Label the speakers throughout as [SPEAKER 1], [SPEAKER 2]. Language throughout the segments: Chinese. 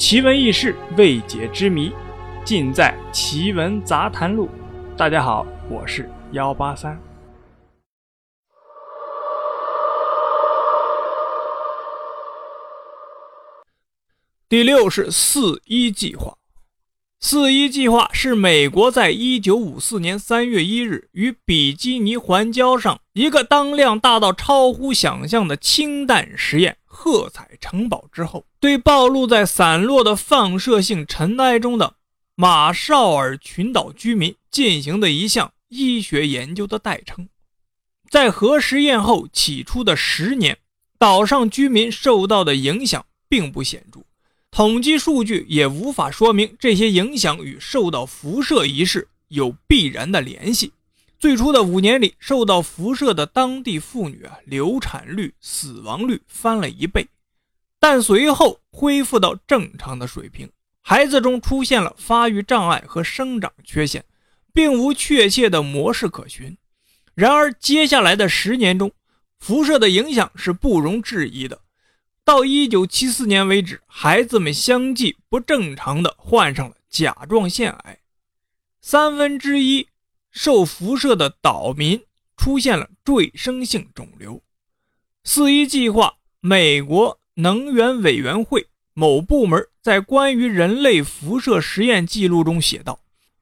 [SPEAKER 1] 奇闻异事、未解之谜，尽在《奇闻杂谈录》。大家好，我是幺八三。第六是四一计划。四一计划是美国在一九五四年三月一日于比基尼环礁上一个当量大到超乎想象的氢弹实验“喝彩城堡”之后，对暴露在散落的放射性尘埃中的马绍尔群岛居民进行的一项医学研究的代称。在核实验后起初的十年，岛上居民受到的影响并不显著。统计数据也无法说明这些影响与受到辐射一事有必然的联系。最初的五年里，受到辐射的当地妇女啊，流产率、死亡率翻了一倍，但随后恢复到正常的水平。孩子中出现了发育障碍和生长缺陷，并无确切的模式可循。然而，接下来的十年中，辐射的影响是不容置疑的。到一九七四年为止，孩子们相继不正常的患上了甲状腺癌，三分之一受辐射的岛民出现了赘生性肿瘤。四一计划，美国能源委员会某部门在关于人类辐射实验记录中写道：“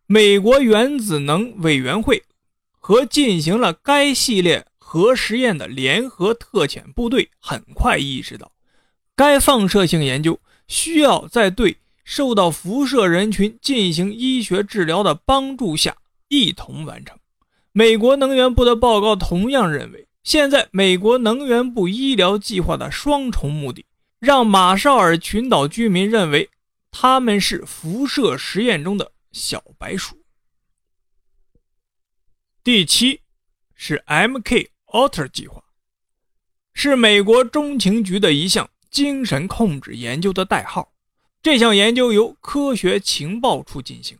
[SPEAKER 1] 美国原子能委员会和进行了该系列核实验的联合特遣部队很快意识到。”该放射性研究需要在对受到辐射人群进行医学治疗的帮助下一同完成。美国能源部的报告同样认为，现在美国能源部医疗计划的双重目的，让马绍尔群岛居民认为他们是辐射实验中的小白鼠。第七是 M.K. Otter 计划，是美国中情局的一项。精神控制研究的代号。这项研究由科学情报处进行，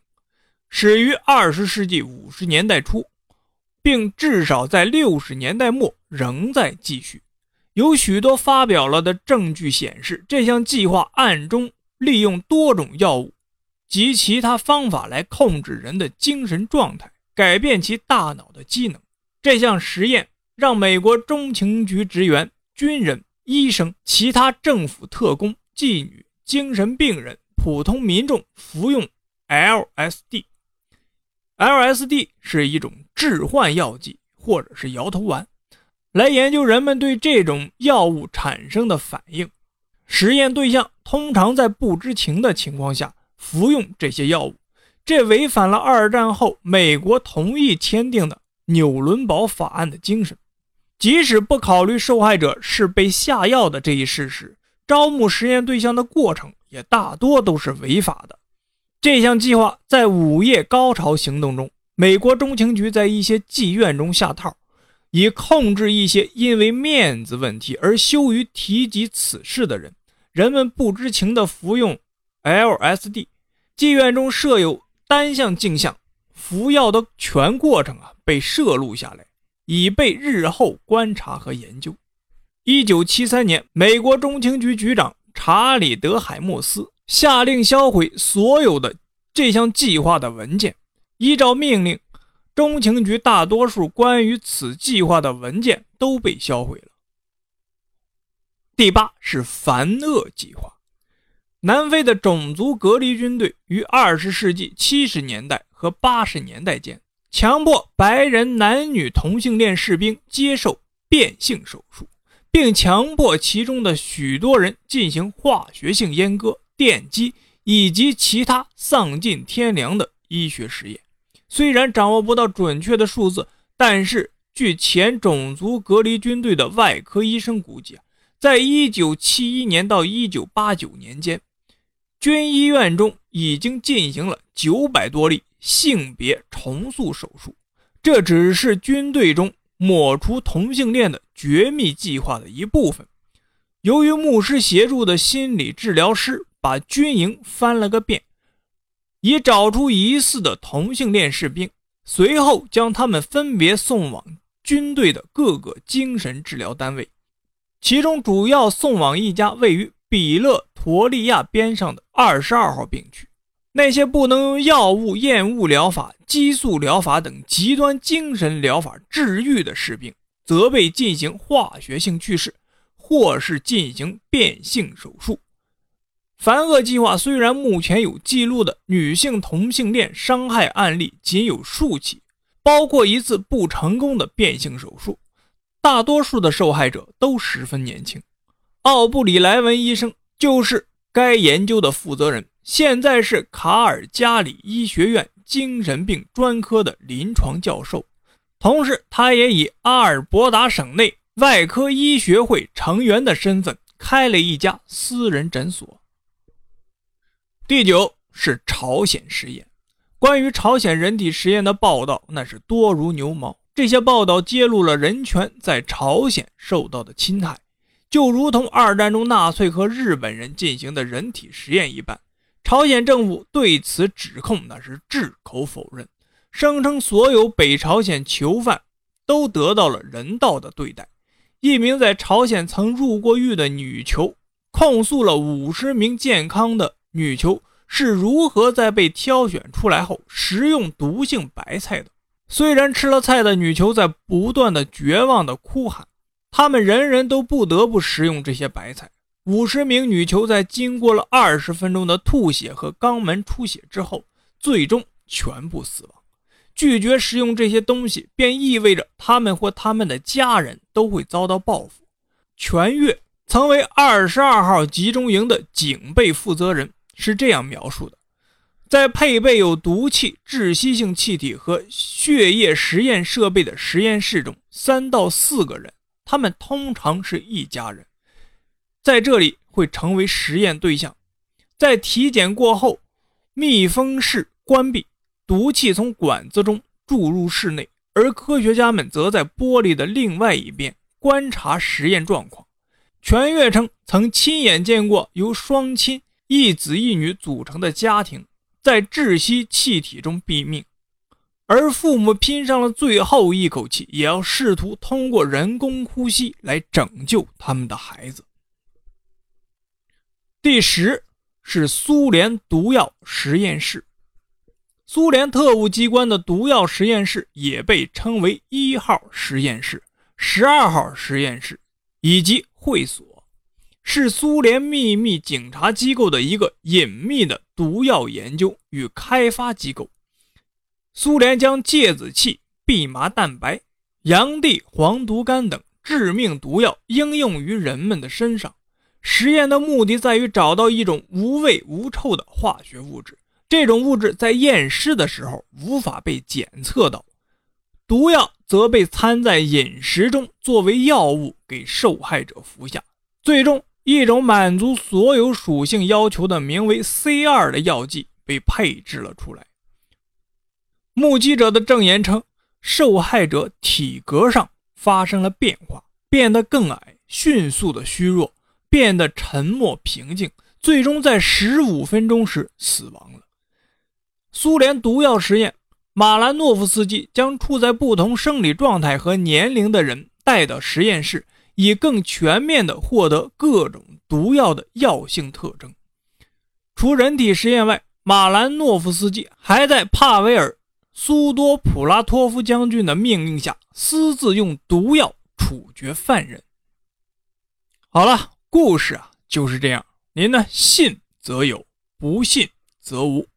[SPEAKER 1] 始于二十世纪五十年代初，并至少在六十年代末仍在继续。有许多发表了的证据显示，这项计划暗中利用多种药物及其他方法来控制人的精神状态，改变其大脑的机能。这项实验让美国中情局职员、军人。医生、其他政府特工、妓女、精神病人、普通民众服用 LSD。LSD 是一种致幻药剂或者是摇头丸，来研究人们对这种药物产生的反应。实验对象通常在不知情的情况下服用这些药物，这违反了二战后美国同意签订的纽伦堡法案的精神。即使不考虑受害者是被下药的这一事实，招募实验对象的过程也大多都是违法的。这项计划在午夜高潮行动中，美国中情局在一些妓院中下套，以控制一些因为面子问题而羞于提及此事的人。人们不知情地服用 LSD，妓院中设有单向镜像，服药的全过程啊被摄录下来。以备日后观察和研究。一九七三年，美国中情局局长查理·德海默斯下令销毁所有的这项计划的文件。依照命令，中情局大多数关于此计划的文件都被销毁了。第八是凡厄计划。南非的种族隔离军队于二十世纪七十年代和八十年代间。强迫白人男女同性恋士兵接受变性手术，并强迫其中的许多人进行化学性阉割、电击以及其他丧尽天良的医学实验。虽然掌握不到准确的数字，但是据前种族隔离军队的外科医生估计啊，在1971年到1989年间，军医院中已经进行了900多例。性别重塑手术，这只是军队中抹除同性恋的绝密计划的一部分。由于牧师协助的心理治疗师把军营翻了个遍，以找出疑似的同性恋士兵，随后将他们分别送往军队的各个精神治疗单位，其中主要送往一家位于比勒陀利亚边上的二十二号病区。那些不能用药物、厌恶疗法、激素疗法等极端精神疗法治愈的士兵，则被进行化学性去世，或是进行变性手术。凡厄计划虽然目前有记录的女性同性恋伤害案例仅有数起，包括一次不成功的变性手术，大多数的受害者都十分年轻。奥布里莱文医生就是该研究的负责人，现在是卡尔加里医学院精神病专科的临床教授，同时他也以阿尔伯达省内外科医学会成员的身份开了一家私人诊所。第九是朝鲜实验，关于朝鲜人体实验的报道那是多如牛毛。这些报道揭露了人权在朝鲜受到的侵害，就如同二战中纳粹和日本人进行的人体实验一般。朝鲜政府对此指控那是矢口否认，声称所有北朝鲜囚犯都得到了人道的对待。一名在朝鲜曾入过狱的女囚控诉了五十名健康的。女囚是如何在被挑选出来后食用毒性白菜的？虽然吃了菜的女囚在不断的绝望的哭喊，他们人人都不得不食用这些白菜。五十名女囚在经过了二十分钟的吐血和肛门出血之后，最终全部死亡。拒绝食用这些东西，便意味着他们或他们的家人都会遭到报复。全月曾为二十二号集中营的警备负责人。是这样描述的：在配备有毒气、窒息性气体和血液实验设备的实验室中，三到四个人，他们通常是一家人，在这里会成为实验对象。在体检过后，密封室关闭，毒气从管子中注入室内，而科学家们则在玻璃的另外一边观察实验状况。全月称曾亲眼见过由双亲。一子一女组成的家庭在窒息气体中毙命，而父母拼上了最后一口气，也要试图通过人工呼吸来拯救他们的孩子。第十是苏联毒药实验室，苏联特务机关的毒药实验室也被称为一号实验室、十二号实验室以及会所。是苏联秘密警察机构的一个隐秘的毒药研究与开发机构。苏联将芥子气、蓖麻蛋白、洋地黄毒杆等致命毒药应用于人们的身上。实验的目的在于找到一种无味无臭的化学物质，这种物质在验尸的时候无法被检测到。毒药则被掺在饮食中，作为药物给受害者服下，最终。一种满足所有属性要求的名为 C 二的药剂被配置了出来。目击者的证言称，受害者体格上发生了变化，变得更矮，迅速的虚弱，变得沉默平静，最终在十五分钟时死亡了。苏联毒药实验，马兰诺夫斯基将处在不同生理状态和年龄的人带到实验室。以更全面的获得各种毒药的药性特征。除人体实验外，马兰诺夫斯基还在帕维尔·苏多普拉托夫将军的命令下，私自用毒药处决犯人。好了，故事啊就是这样。您呢，信则有，不信则无。